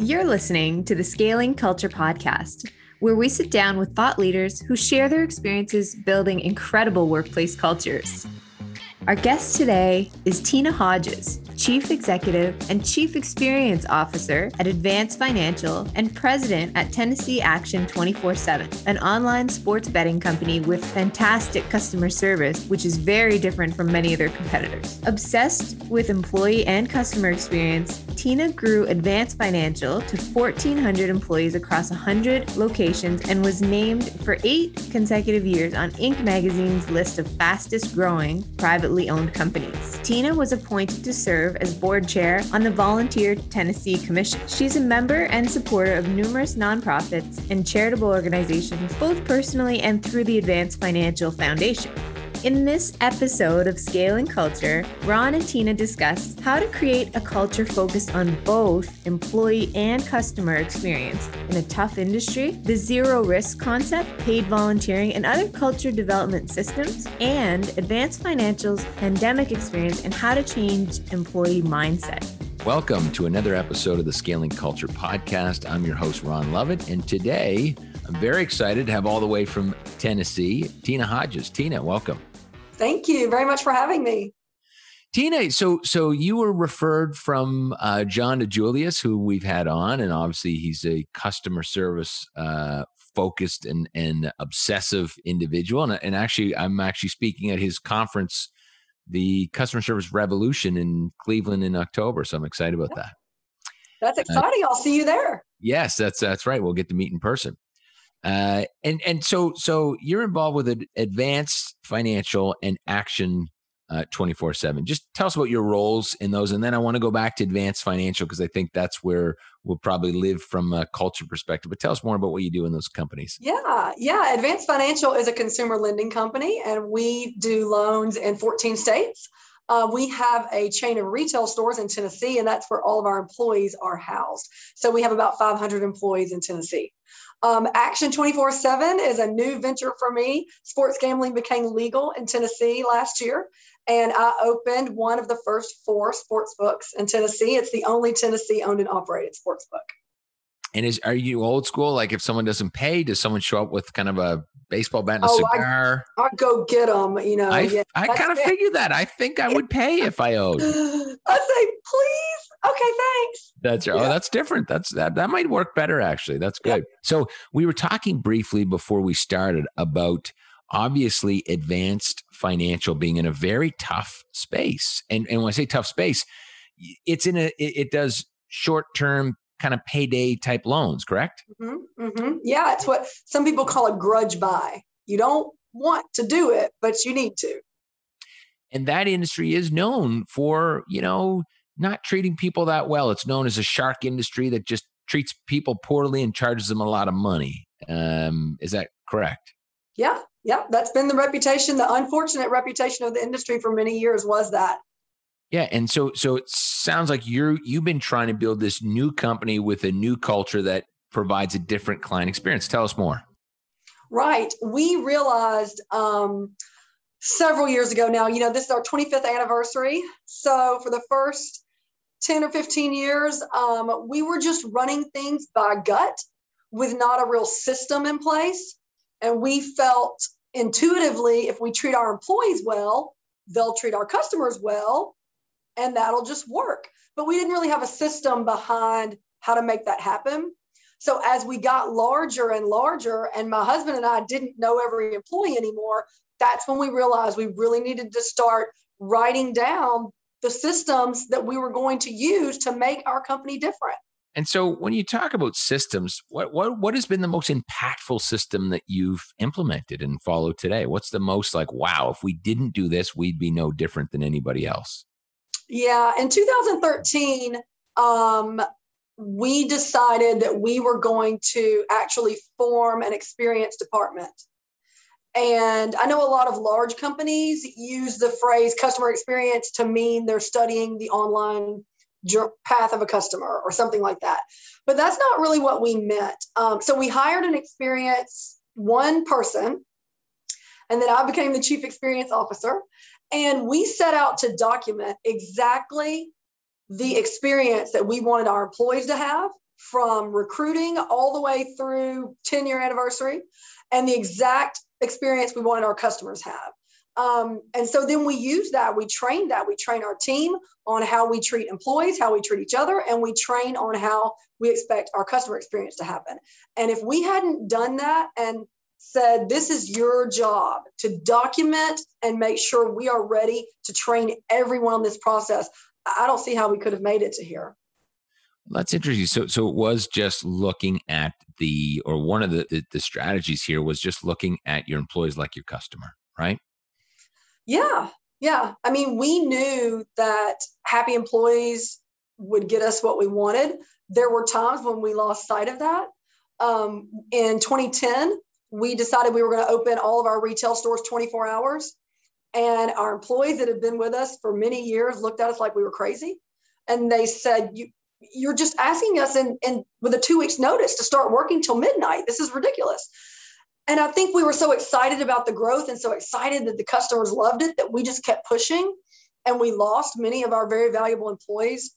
You're listening to the Scaling Culture Podcast, where we sit down with thought leaders who share their experiences building incredible workplace cultures. Our guest today is Tina Hodges, Chief Executive and Chief Experience Officer at Advance Financial and President at Tennessee Action 24 7, an online sports betting company with fantastic customer service, which is very different from many of their competitors. Obsessed with employee and customer experience, Tina grew Advance Financial to 1,400 employees across 100 locations and was named for eight consecutive years on Inc. magazine's list of fastest growing privately owned companies. Tina was appointed to serve as board chair on the Volunteer Tennessee Commission. She's a member and supporter of numerous nonprofits and charitable organizations, both personally and through the Advance Financial Foundation. In this episode of Scaling Culture, Ron and Tina discuss how to create a culture focused on both employee and customer experience in a tough industry, the zero risk concept, paid volunteering, and other culture development systems, and Advance Financial's, pandemic experience, and how to change employee mindset. Welcome to another episode of the Scaling Culture Podcast. I'm your host, Ron Lovett, and today I'm very excited to have all the way from Tennessee, Tina Hodges. Tina, welcome. Thank you very much for having me. Tina, so so you were referred from uh, John DiJulius, who we've had on, and obviously he's a customer service uh, focused and and obsessive individual. And, and actually, I'm actually speaking at his conference, the Customer Service Revolution in Cleveland in October. So I'm excited about that. That's uh, exciting. Uh, I'll see you there. Yes, that's that's right. We'll get to meet in person. Uh, and and so so you're involved with Advance Financial and action uh, 24 7 just tell us about your roles in those and then i want to go back to Advance Financial because i think that's where we'll probably live from a culture perspective but tell us more about what you do in those companies yeah yeah Advance Financial is a consumer lending company and we do loans in 14 states uh, we have a chain of retail stores in Tennessee, and that's where all of our employees are housed. So we have about 500 employees in Tennessee. Um, Action 24 7 is a new venture for me. Sports gambling became legal in Tennessee last year, and I opened one of the first four sports books in Tennessee. It's the only Tennessee owned and operated sports book. And is are you old school? Like if someone doesn't pay, does someone show up with kind of a baseball bat and a oh, cigar? I, I go get them. You know, I, yeah, I kind of figured that. I think I would pay if I owed. I say, please, okay, thanks. That's oh, yeah. oh, that's different. That's that that might work better actually. That's good. Yeah. So we were talking briefly before we started about obviously advanced financial being in a very tough space. And and when I say tough space, it's in a it, it does short term kind of payday type loans, correct? Mm-hmm, mm-hmm. Yeah, it's what some people call a grudge buy. You don't want to do it, but you need to. And that industry is known for, you know, not treating people that well. It's known as a shark industry that just treats people poorly and charges them a lot of money. Um, is that correct? Yeah, yeah. That's been the reputation, the unfortunate reputation of the industry for many years was that. Yeah, and so so it sounds like you're you've been trying to build this new company with a new culture that provides a different client experience. Tell us more. Right. We realized um, several years ago now, you know, this is our 25th anniversary. So for the first 10 or 15 years, um, we were just running things by gut with not a real system in place. And we felt intuitively if we treat our employees well, they'll treat our customers well, and that'll just work. But we didn't really have a system behind how to make that happen. So as we got larger and larger, and my husband and I didn't know every employee anymore, that's when we realized we really needed to start writing down the systems that we were going to use to make our company different. And so when you talk about systems, what what what has been the most impactful system that you've implemented and followed today? What's the most like, wow, if we didn't do this, we'd be no different than anybody else? Yeah, in 2013, um, we decided that we were going to actually form an experience department. And I know a lot of large companies use the phrase customer experience to mean they're studying the online path of a customer or something like that. But that's not really what we meant. Um, so we hired an experience, one person, and then I became the chief experience officer. And we set out to document exactly the experience that we wanted our employees to have from recruiting all the way through 10 year anniversary and the exact experience we wanted our customers have. Um, and so then we use that, we train that, we train our team on how we treat employees, how we treat each other, and we train on how we expect our customer experience to happen. And if we hadn't done that and said, This is your job to document and make sure we are ready to train everyone on this process, I don't see how we could have made it to here. That's interesting. So, so it was just looking at the, or one of the, the, the strategies here was just looking at your employees like your customer, right? Yeah, yeah. I mean, we knew that happy employees would get us what we wanted. There were times when we lost sight of that. Um, in 2010, we decided we were going to open all of our retail stores 24 hours. And our employees that had been with us for many years looked at us like we were crazy. And they said, you, You're just asking us in, in with a two weeks notice to start working till midnight. This is ridiculous. And I think we were so excited about the growth and so excited that the customers loved it that we just kept pushing. And we lost many of our very valuable employees.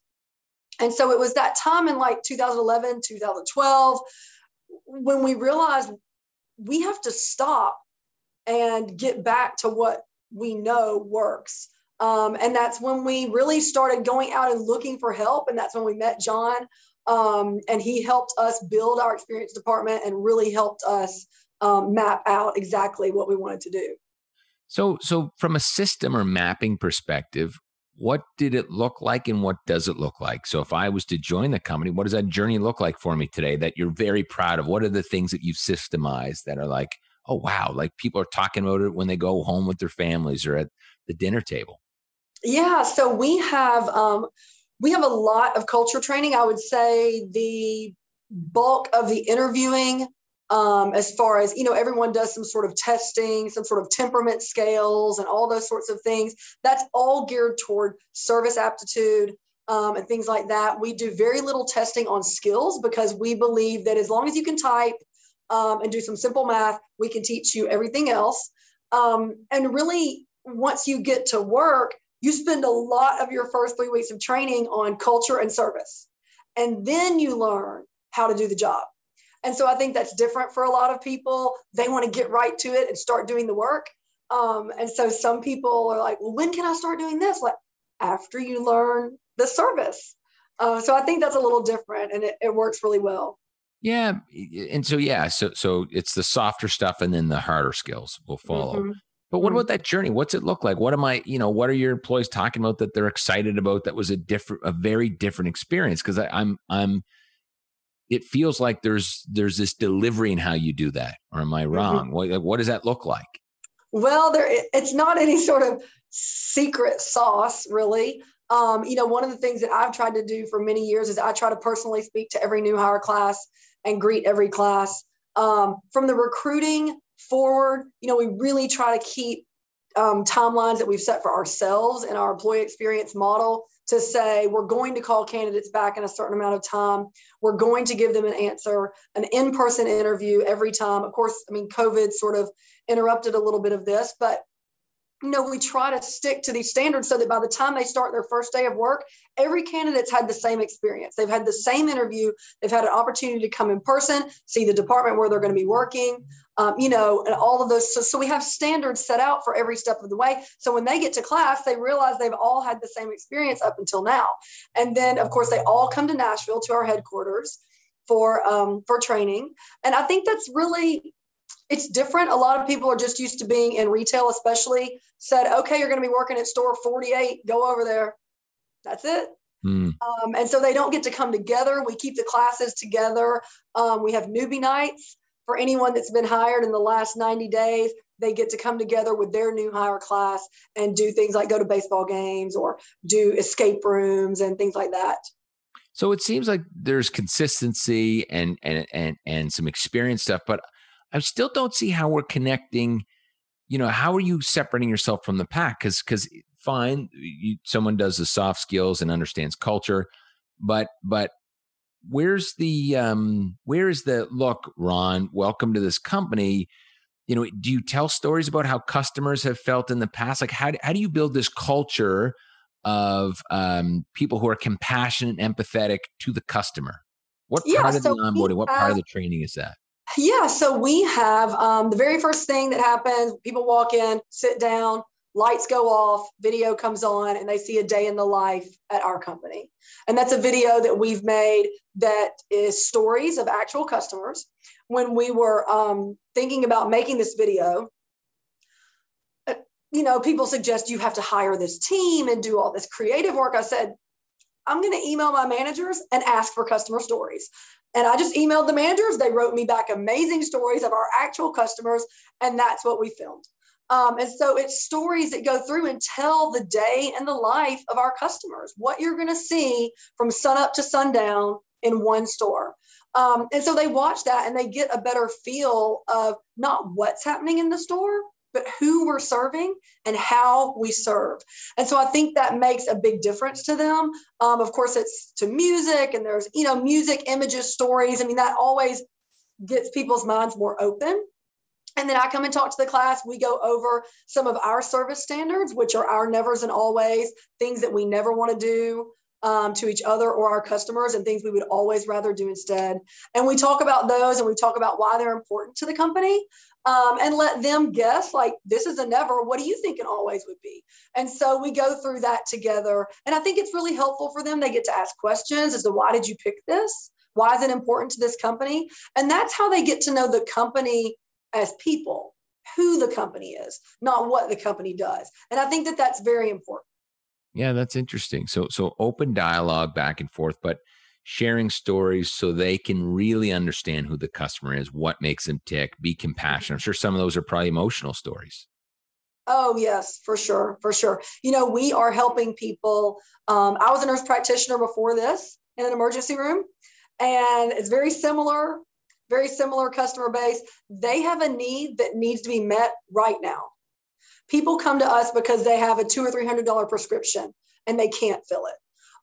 And so it was that time in like 2011, 2012, when we realized we have to stop and get back to what we know works. Um, and that's when we really started going out and looking for help. And that's when we met John. Um, and he helped us build our experience department and really helped us um, map out exactly what we wanted to do. So, so from a system or mapping perspective, what did it look like and what does it look like? So, if I was to join the company, what does that journey look like for me today that you're very proud of? What are the things that you've systemized that are like, oh, wow, like people are talking about it when they go home with their families or at the dinner table? Yeah. So, we have, um, we have a lot of culture training. I would say the bulk of the interviewing um, as far as you know everyone does some sort of testing some sort of temperament scales and all those sorts of things that's all geared toward service aptitude um, and things like that we do very little testing on skills because we believe that as long as you can type um, and do some simple math we can teach you everything else um, and really once you get to work you spend a lot of your first three weeks of training on culture and service and then you learn how to do the job and so I think that's different for a lot of people. They want to get right to it and start doing the work. Um, and so some people are like, well, when can I start doing this? Like after you learn the service. Uh, so I think that's a little different and it, it works really well. Yeah. And so, yeah, so, so it's the softer stuff and then the harder skills will follow. Mm-hmm. But what mm-hmm. about that journey? What's it look like? What am I, you know, what are your employees talking about that they're excited about? That was a different, a very different experience. Cause I, I'm, I'm, it feels like there's there's this delivery in how you do that or am i mm-hmm. wrong mm-hmm. what, what does that look like well there it's not any sort of secret sauce really um, you know one of the things that i've tried to do for many years is i try to personally speak to every new hire class and greet every class um, from the recruiting forward you know we really try to keep um, timelines that we've set for ourselves in our employee experience model to say we're going to call candidates back in a certain amount of time we're going to give them an answer an in-person interview every time of course i mean covid sort of interrupted a little bit of this but you know, we try to stick to these standards so that by the time they start their first day of work, every candidate's had the same experience. They've had the same interview. They've had an opportunity to come in person, see the department where they're going to be working, um, you know, and all of those. So, so we have standards set out for every step of the way. So when they get to class, they realize they've all had the same experience up until now. And then, of course, they all come to Nashville to our headquarters for um, for training. And I think that's really it's different. A lot of people are just used to being in retail, especially said, okay, you're going to be working at store 48, go over there. That's it. Mm. Um, and so they don't get to come together. We keep the classes together. Um, we have newbie nights for anyone that's been hired in the last 90 days. They get to come together with their new hire class and do things like go to baseball games or do escape rooms and things like that. So it seems like there's consistency and and and and some experience stuff, but I still don't see how we're connecting. You know, how are you separating yourself from the pack? Because because fine, you, someone does the soft skills and understands culture, but but where's the um where's the look, Ron? Welcome to this company. You know, do you tell stories about how customers have felt in the past? Like how how do you build this culture of um, people who are compassionate, and empathetic to the customer? What part yeah, of so the onboarding, what have, part of the training is that? Yeah, so we have um, the very first thing that happens people walk in, sit down, lights go off, video comes on, and they see a day in the life at our company. And that's a video that we've made that is stories of actual customers. When we were um, thinking about making this video, uh, you know, people suggest you have to hire this team and do all this creative work. I said, I'm going to email my managers and ask for customer stories. And I just emailed the managers. They wrote me back amazing stories of our actual customers. And that's what we filmed. Um, and so it's stories that go through and tell the day and the life of our customers, what you're going to see from sun up to sundown in one store. Um, and so they watch that and they get a better feel of not what's happening in the store, but who we're serving and how we serve. And so I think that makes a big difference to them. Um, of course, it's to music and there's, you know, music, images, stories. I mean, that always gets people's minds more open. And then I come and talk to the class. We go over some of our service standards, which are our nevers and always, things that we never want to do um, to each other or our customers, and things we would always rather do instead. And we talk about those and we talk about why they're important to the company um, and let them guess, like, this is a never. What do you think an always would be? And so we go through that together. And I think it's really helpful for them. They get to ask questions as to why did you pick this? Why is it important to this company? And that's how they get to know the company as people, who the company is, not what the company does. And I think that that's very important. Yeah, that's interesting. So so open dialogue back and forth, but sharing stories so they can really understand who the customer is, what makes them tick, be compassionate. I'm sure some of those are probably emotional stories. Oh, yes, for sure. For sure. You know, we are helping people. Um, I was a nurse practitioner before this in an emergency room, and it's very similar very similar customer base. They have a need that needs to be met right now. People come to us because they have a two or three hundred dollar prescription and they can't fill it,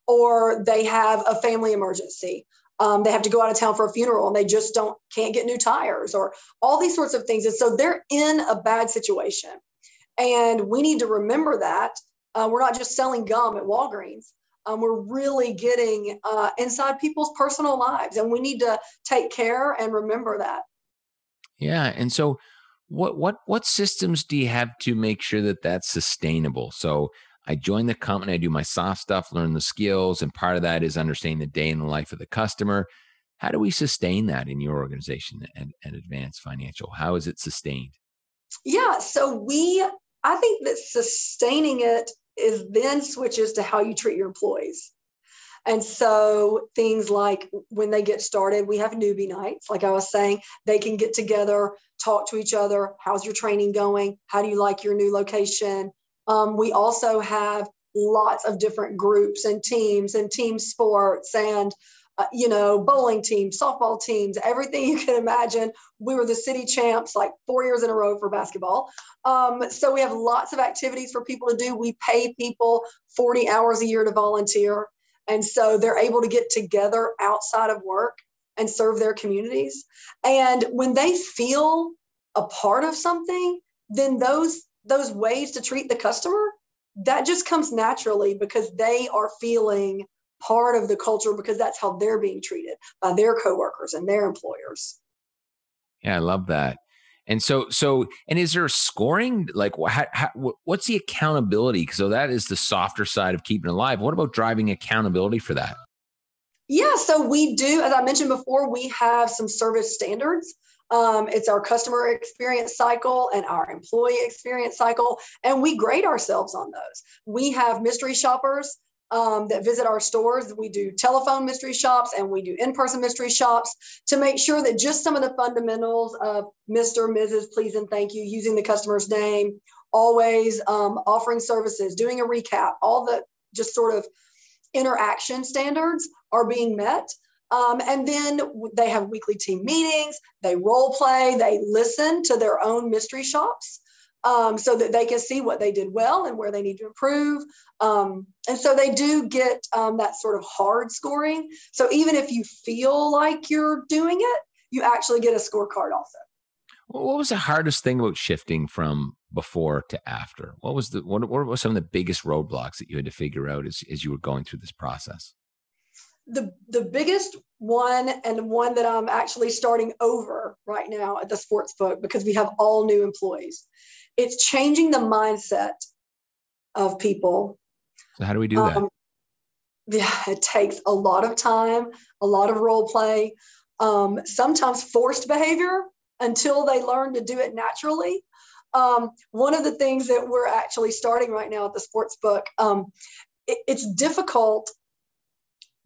or they have a family emergency. Um, they have to go out of town for a funeral and they just don't can't get new tires or all these sorts of things. And so they're in a bad situation, and we need to remember that uh, we're not just selling gum at Walgreens um, we're really getting uh, inside people's personal lives and we need to take care and remember that. Yeah and so what what what systems do you have to make sure that that's sustainable? So i join the company i do my soft stuff learn the skills and part of that is understanding the day in the life of the customer. How do we sustain that in your organization and, and Advance Financial? How is it sustained? Yeah so we i think that sustaining it is then switches to how you treat your employees. And so things like when they get started, we have newbie nights. Like I was saying, they can get together, talk to each other. How's your training going? How do you like your new location? Um, we also have lots of different groups and teams and team sports and uh, you know, bowling teams, softball teams, everything you can imagine. We were the city champs like four years in a row for basketball. Um, so we have lots of activities for people to do. We pay people 40 hours a year to volunteer. And so they're able to get together outside of work and serve their communities. And when they feel a part of something, then those those ways to treat the customer that just comes naturally because they are feeling part of the culture because that's how they're being treated by their coworkers and their employers. Yeah, I love that. And so, so, and is there a scoring? Like, how, how, what's the accountability? So that is the softer side of keeping alive. What about driving accountability for that? Yeah, so we do, as I mentioned before, we have some service standards. Um, it's our customer experience cycle and our employee experience cycle, and we grade ourselves on those. We have mystery shoppers um, that visit our stores. We do telephone mystery shops and we do in person mystery shops to make sure that just some of the fundamentals of Mr., Mrs., please and thank you, using the customer's name, always um, offering services, doing a recap, all the just sort of interaction standards are being met. Um, and then they have weekly team meetings, they role play, they listen to their own mystery shops um, so that they can see what they did well and where they need to improve. Um, and so they do get um, that sort of hard scoring. So even if you feel like you're doing it, you actually get a scorecard also. What was the hardest thing about shifting from before to after? What was the what, what were some of the biggest roadblocks that you had to figure out as, as you were going through this process? The the biggest one and one that I'm actually starting over right now at the sports book because we have all new employees. It's changing the mindset of people. So how do we do that? Um, yeah, it takes a lot of time, a lot of role play, um, sometimes forced behavior until they learn to do it naturally. Um, one of the things that we're actually starting right now at the sports book, um, it, it's difficult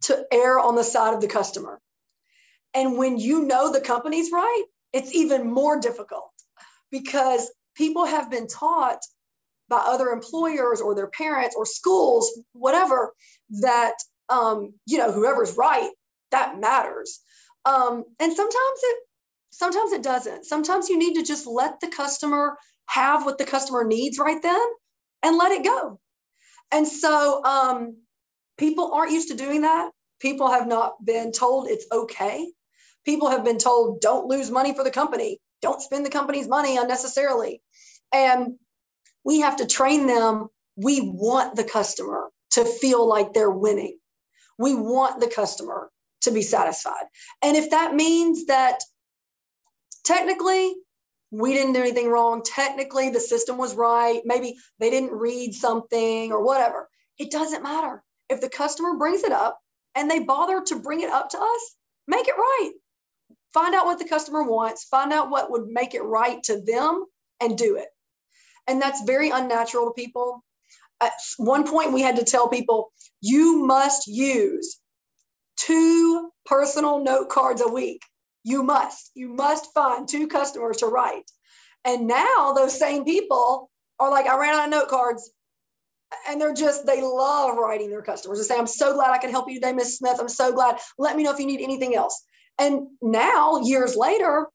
to err on the side of the customer. And when you know the company's right, it's even more difficult because people have been taught by other employers or their parents or schools, whatever, that um, you know whoever's right that matters. Um, and sometimes it sometimes it doesn't. Sometimes you need to just let the customer have what the customer needs right then and let it go. And so um, people aren't used to doing that. People have not been told it's okay. People have been told don't lose money for the company, don't spend the company's money unnecessarily. And we have to train them. We want the customer to feel like they're winning. We want the customer to be satisfied. And if that means that technically we didn't do anything wrong, technically the system was right, maybe they didn't read something or whatever, it doesn't matter. If the customer brings it up and they bother to bring it up to us, make it right. Find out what the customer wants, find out what would make it right to them, and do it. And that's very unnatural to people. At one point, we had to tell people, you must use two personal note cards a week. You must, you must find two customers to write. And now those same people are like, I ran out of note cards. And they're just, they love writing their customers and say, I'm so glad I can help you today, Miss Smith. I'm so glad. Let me know if you need anything else. And now, years later,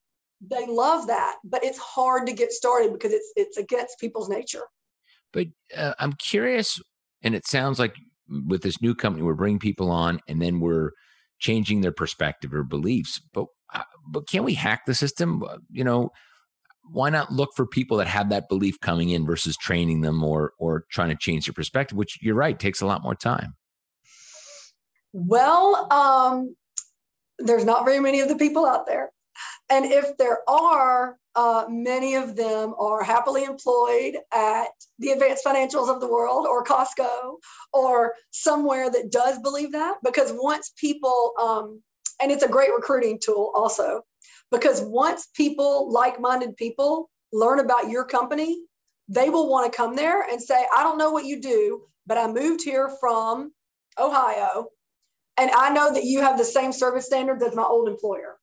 they love that, but it's hard to get started because it's it's against people's nature. But uh, I'm curious, and it sounds like with this new company, we're bringing people on, and then we're changing their perspective or beliefs. But uh, but can we hack the system? Uh, you know, why not look for people that have that belief coming in versus training them or or trying to change their perspective? Which you're right takes a lot more time. Well, um, there's not very many of the people out there. And if there are, uh, many of them are happily employed at the Advance Financials of the world or Costco or somewhere that does believe that. Because once people, um, and it's a great recruiting tool also, because once people, like minded people, learn about your company, they will want to come there and say, I don't know what you do, but I moved here from Ohio and I know that you have the same service standards as my old employer.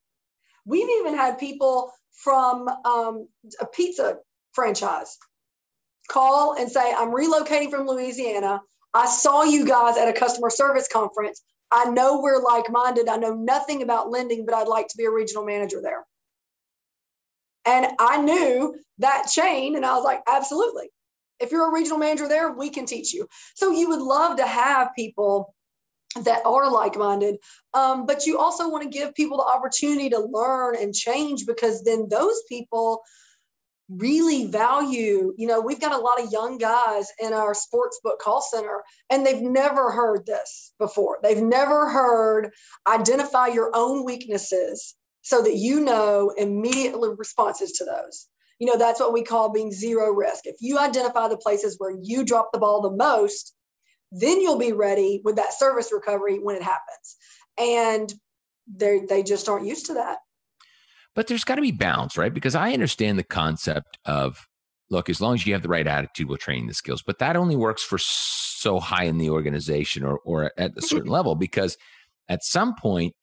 We've even had people from um, a pizza franchise call and say, I'm relocating from Louisiana. I saw you guys at a customer service conference. I know we're like minded. I know nothing about lending, but I'd like to be a regional manager there. And I knew that chain, and I was like, absolutely. If you're a regional manager there, we can teach you. So you would love to have people that are like-minded um, but you also want to give people the opportunity to learn and change because then those people really value you know we've got a lot of young guys in our sports book call center and they've never heard this before they've never heard identify your own weaknesses so that you know immediately responses to those you know that's what we call being zero risk if you identify the places where you drop the ball the most then you'll be ready with that service recovery when it happens. And they they just aren't used to that. But there's got to be balance, right? Because I understand the concept of look, as long as you have the right attitude, we'll train the skills. But that only works for so high in the organization or or at a certain level because at some point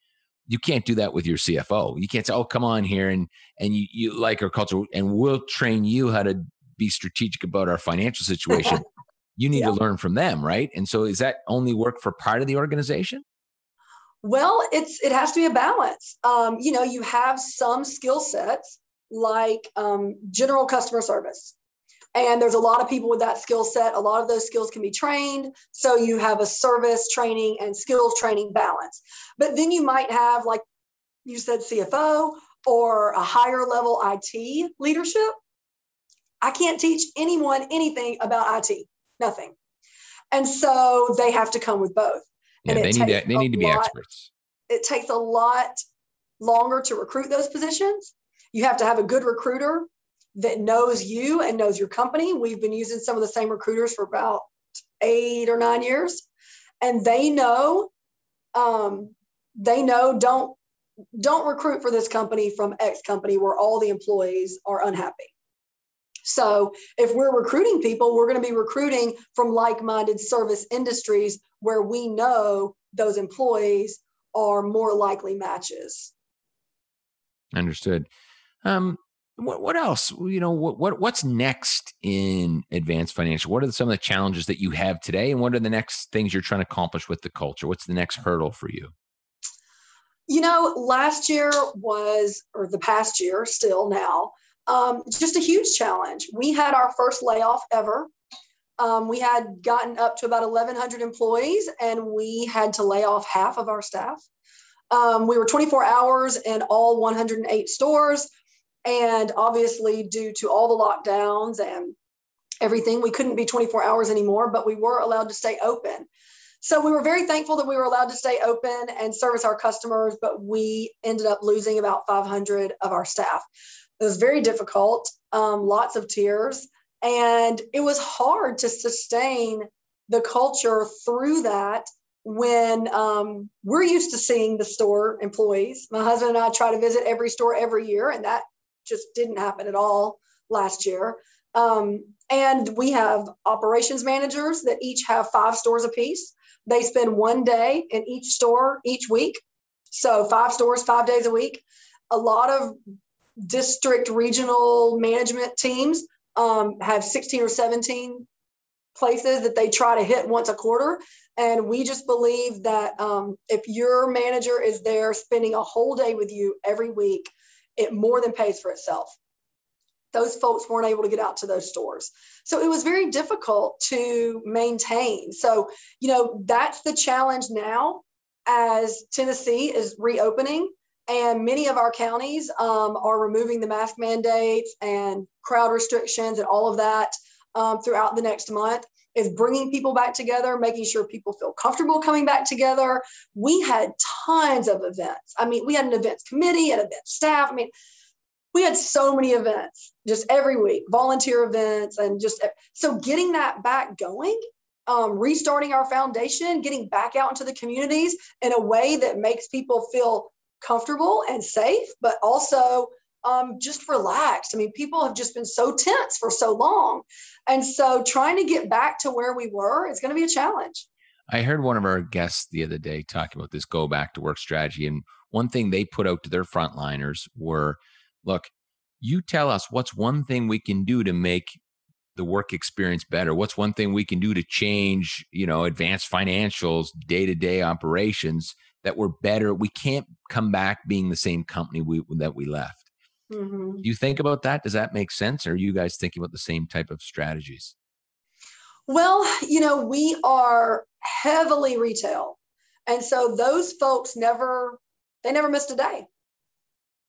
you can't do that with your CFO. You can't say, "Oh, come on here and and you, you like our culture, and we'll train you how to be strategic about our financial situation." you need yeah. to learn from them, right? And so is that only work for part of the organization? Well, it's it has to be a balance. Um, you know, you have some skill sets like um, general customer service. And there's a lot of people with that skill set. A lot of those skills can be trained. So you have a service training and skills training balance. But then you might have, like you said, CFO or a higher level IT leadership. I can't teach anyone anything about IT nothing. And so they have to come with both. Yeah, they need to, they need to be lot, experts. It takes a lot longer to recruit those positions. You have to have a good recruiter that knows you and knows your company. We've been using some of the same recruiters for about eight or nine years, and they know, um, they know don't don't recruit for this company from X company where all the employees are unhappy. So if we're recruiting people, we're going to be recruiting from like-minded service industries where we know those employees are more likely matches. Understood. Um, what, what else? You know, what, what what's next in Advance Financial? What are some of the challenges that you have today, and what are the next things you're trying to accomplish with the culture? What's the next hurdle for you? You know, last year was, or the past year, still now, um, just a huge challenge. We had our first layoff ever. Um, we had gotten up to about 1,100 employees, and we had to lay off half of our staff. Um, we were 24 hours in all 108 stores. And obviously, due to all the lockdowns and everything, we couldn't be 24 hours anymore, but we were allowed to stay open. So we were very thankful that we were allowed to stay open and service our customers, but we ended up losing about 500 of our staff. It was very difficult, um, lots of tears, and it was hard to sustain the culture through that when um, we're used to seeing the store employees. My husband and I try to visit every store every year, and that just didn't happen at all last year. Um, and we have operations managers that each have five stores apiece. They spend one day in each store each week. So, five stores, five days a week. A lot of district regional management teams um, have 16 or 17 places that they try to hit once a quarter. And we just believe that um, if your manager is there spending a whole day with you every week, it more than pays for itself. Those folks weren't able to get out to those stores. So it was very difficult to maintain. So, you know, that's the challenge now as Tennessee is reopening and many of our counties um, are removing the mask mandates and crowd restrictions and all of that um, throughout the next month is bringing people back together, making sure people feel comfortable coming back together. We had tons of events. I mean, we had an events committee, and event staff. I mean, we had so many events just every week, volunteer events, and just so getting that back going, um, restarting our foundation, getting back out into the communities in a way that makes people feel comfortable and safe, but also um, just relaxed. I mean, people have just been so tense for so long. And so trying to get back to where we were is going to be a challenge. I heard one of our guests the other day talking about this go back to work strategy. And one thing they put out to their frontliners were look, you tell us what's one thing we can do to make the work experience better what's one thing we can do to change you know Advance Financial's day-to-day operations that we're better we can't come back being the same company we, that we left Mm-hmm. Do you think about that? Does that make sense? Or are you guys thinking about the same type of strategies? Well, you know, we are heavily retail. And so those folks never, they never missed a day.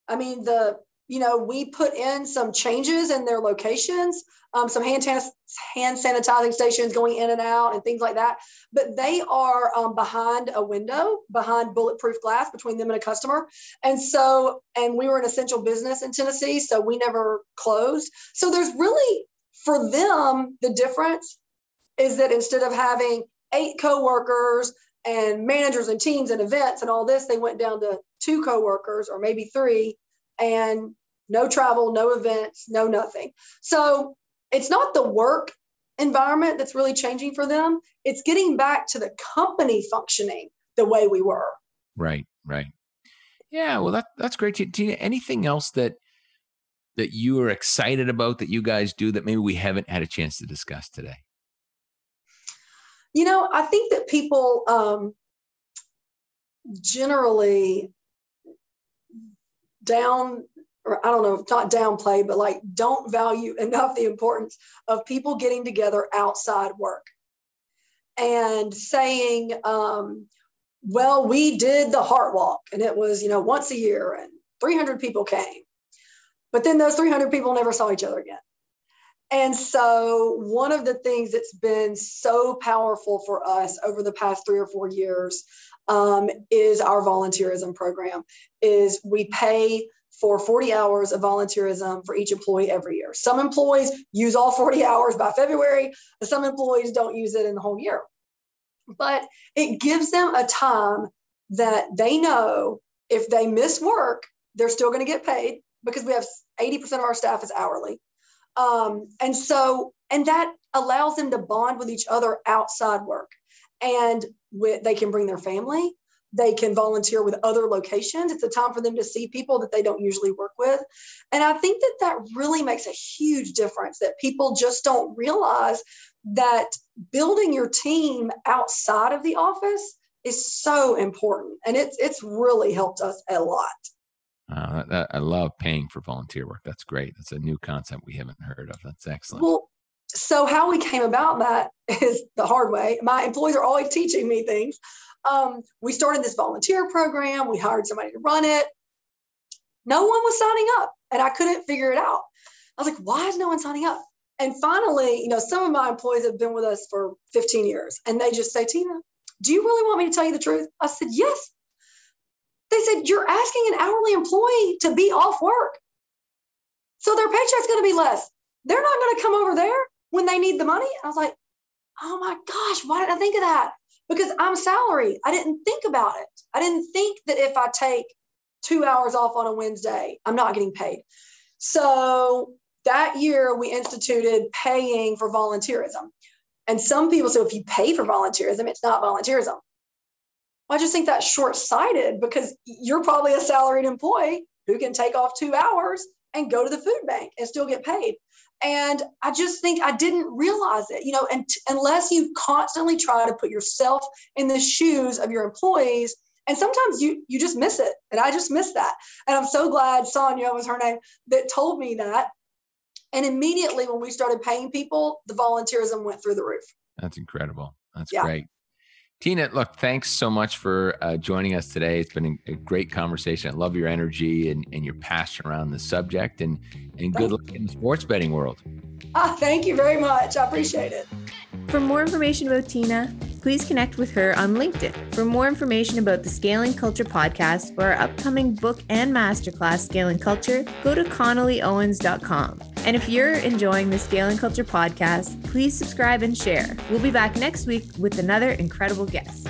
I mean, the you know, we put in some changes in their locations, um, some hand, hand sanitizing stations going in and out and things like that. But they are um, behind a window, behind bulletproof glass between them and a customer. And so, and we were an essential business in Tennessee, so we never closed. So there's really, for them, the difference is that instead of having eight coworkers and managers and teams and events and all this, they went down to two coworkers or maybe three and no travel, no events, no nothing. So it's not the work environment that's really changing for them. It's getting back to the company functioning the way we were. Right, right. Yeah, well, that that's great. Tina, anything else that that you are excited about that you guys do that maybe we haven't had a chance to discuss today? You know, I think that people um, generally down or I don't know, not downplay, but like don't value enough the importance of people getting together outside work and saying, um, well, we did the heart walk and it was, you know, once a year and 300 people came. But then those 300 people never saw each other again. And so, one of the things that's been so powerful for us over the past three or four years um, is our volunteerism program. Is we pay for 40 hours of volunteerism for each employee every year. Some employees use all 40 hours by February, some employees don't use it in the whole year. But it gives them a time that they know if they miss work, they're still going to get paid because we have 80% of our staff is hourly. Um, and so, and that allows them to bond with each other outside work. And with, they can bring their family, they can volunteer with other locations. It's a time for them to see people that they don't usually work with. And I think that that really makes a huge difference that people just don't realize that building your team outside of the office is so important. And it's, it's really helped us a lot. Uh, that, I love paying for volunteer work. That's great. That's a new concept we haven't heard of. That's excellent. Well, so how we came about that is the hard way. My employees are always teaching me things. Um, we started this volunteer program. We hired somebody to run it. No one was signing up, and I couldn't figure it out. I was like, why is no one signing up? And finally, you know, some of my employees have been with us for 15 years, and they just say, Tina, do you really want me to tell you the truth? I said, yes. They said, You're asking an hourly employee to be off work. So their paycheck's going to be less. They're not going to come over there when they need the money. I was like, Oh my gosh, why did I think of that? Because I'm salary. I didn't think about it. I didn't think that if I take two hours off on a Wednesday, I'm not getting paid. So that year we instituted paying for volunteerism. And some people say if you pay for volunteerism, it's not volunteerism. I just think that's short sighted because you're probably a salaried employee who can take off two hours and go to the food bank and still get paid. And I just think I didn't realize it, you know, and unless you constantly try to put yourself in the shoes of your employees, and sometimes you you just miss it. And I just missed that. And I'm so glad Sonia was her name that told me that. And immediately when we started paying people, the volunteerism went through the roof. That's incredible. That's yeah. great. Tina, look, thanks so much for uh, joining us today. It's been a, a, great conversation. I love your energy and, and your passion around the subject, and, and good luck in the sports betting world. Ah, thank you very much. I appreciate it. For more information about Tina, please connect with her on LinkedIn. For more information about the Scaling Culture podcast or our upcoming book and masterclass, Scaling Culture, go to connollyowens.com. And if you're enjoying the Scaling Culture podcast, please subscribe and share. We'll be back next week with another incredible guest.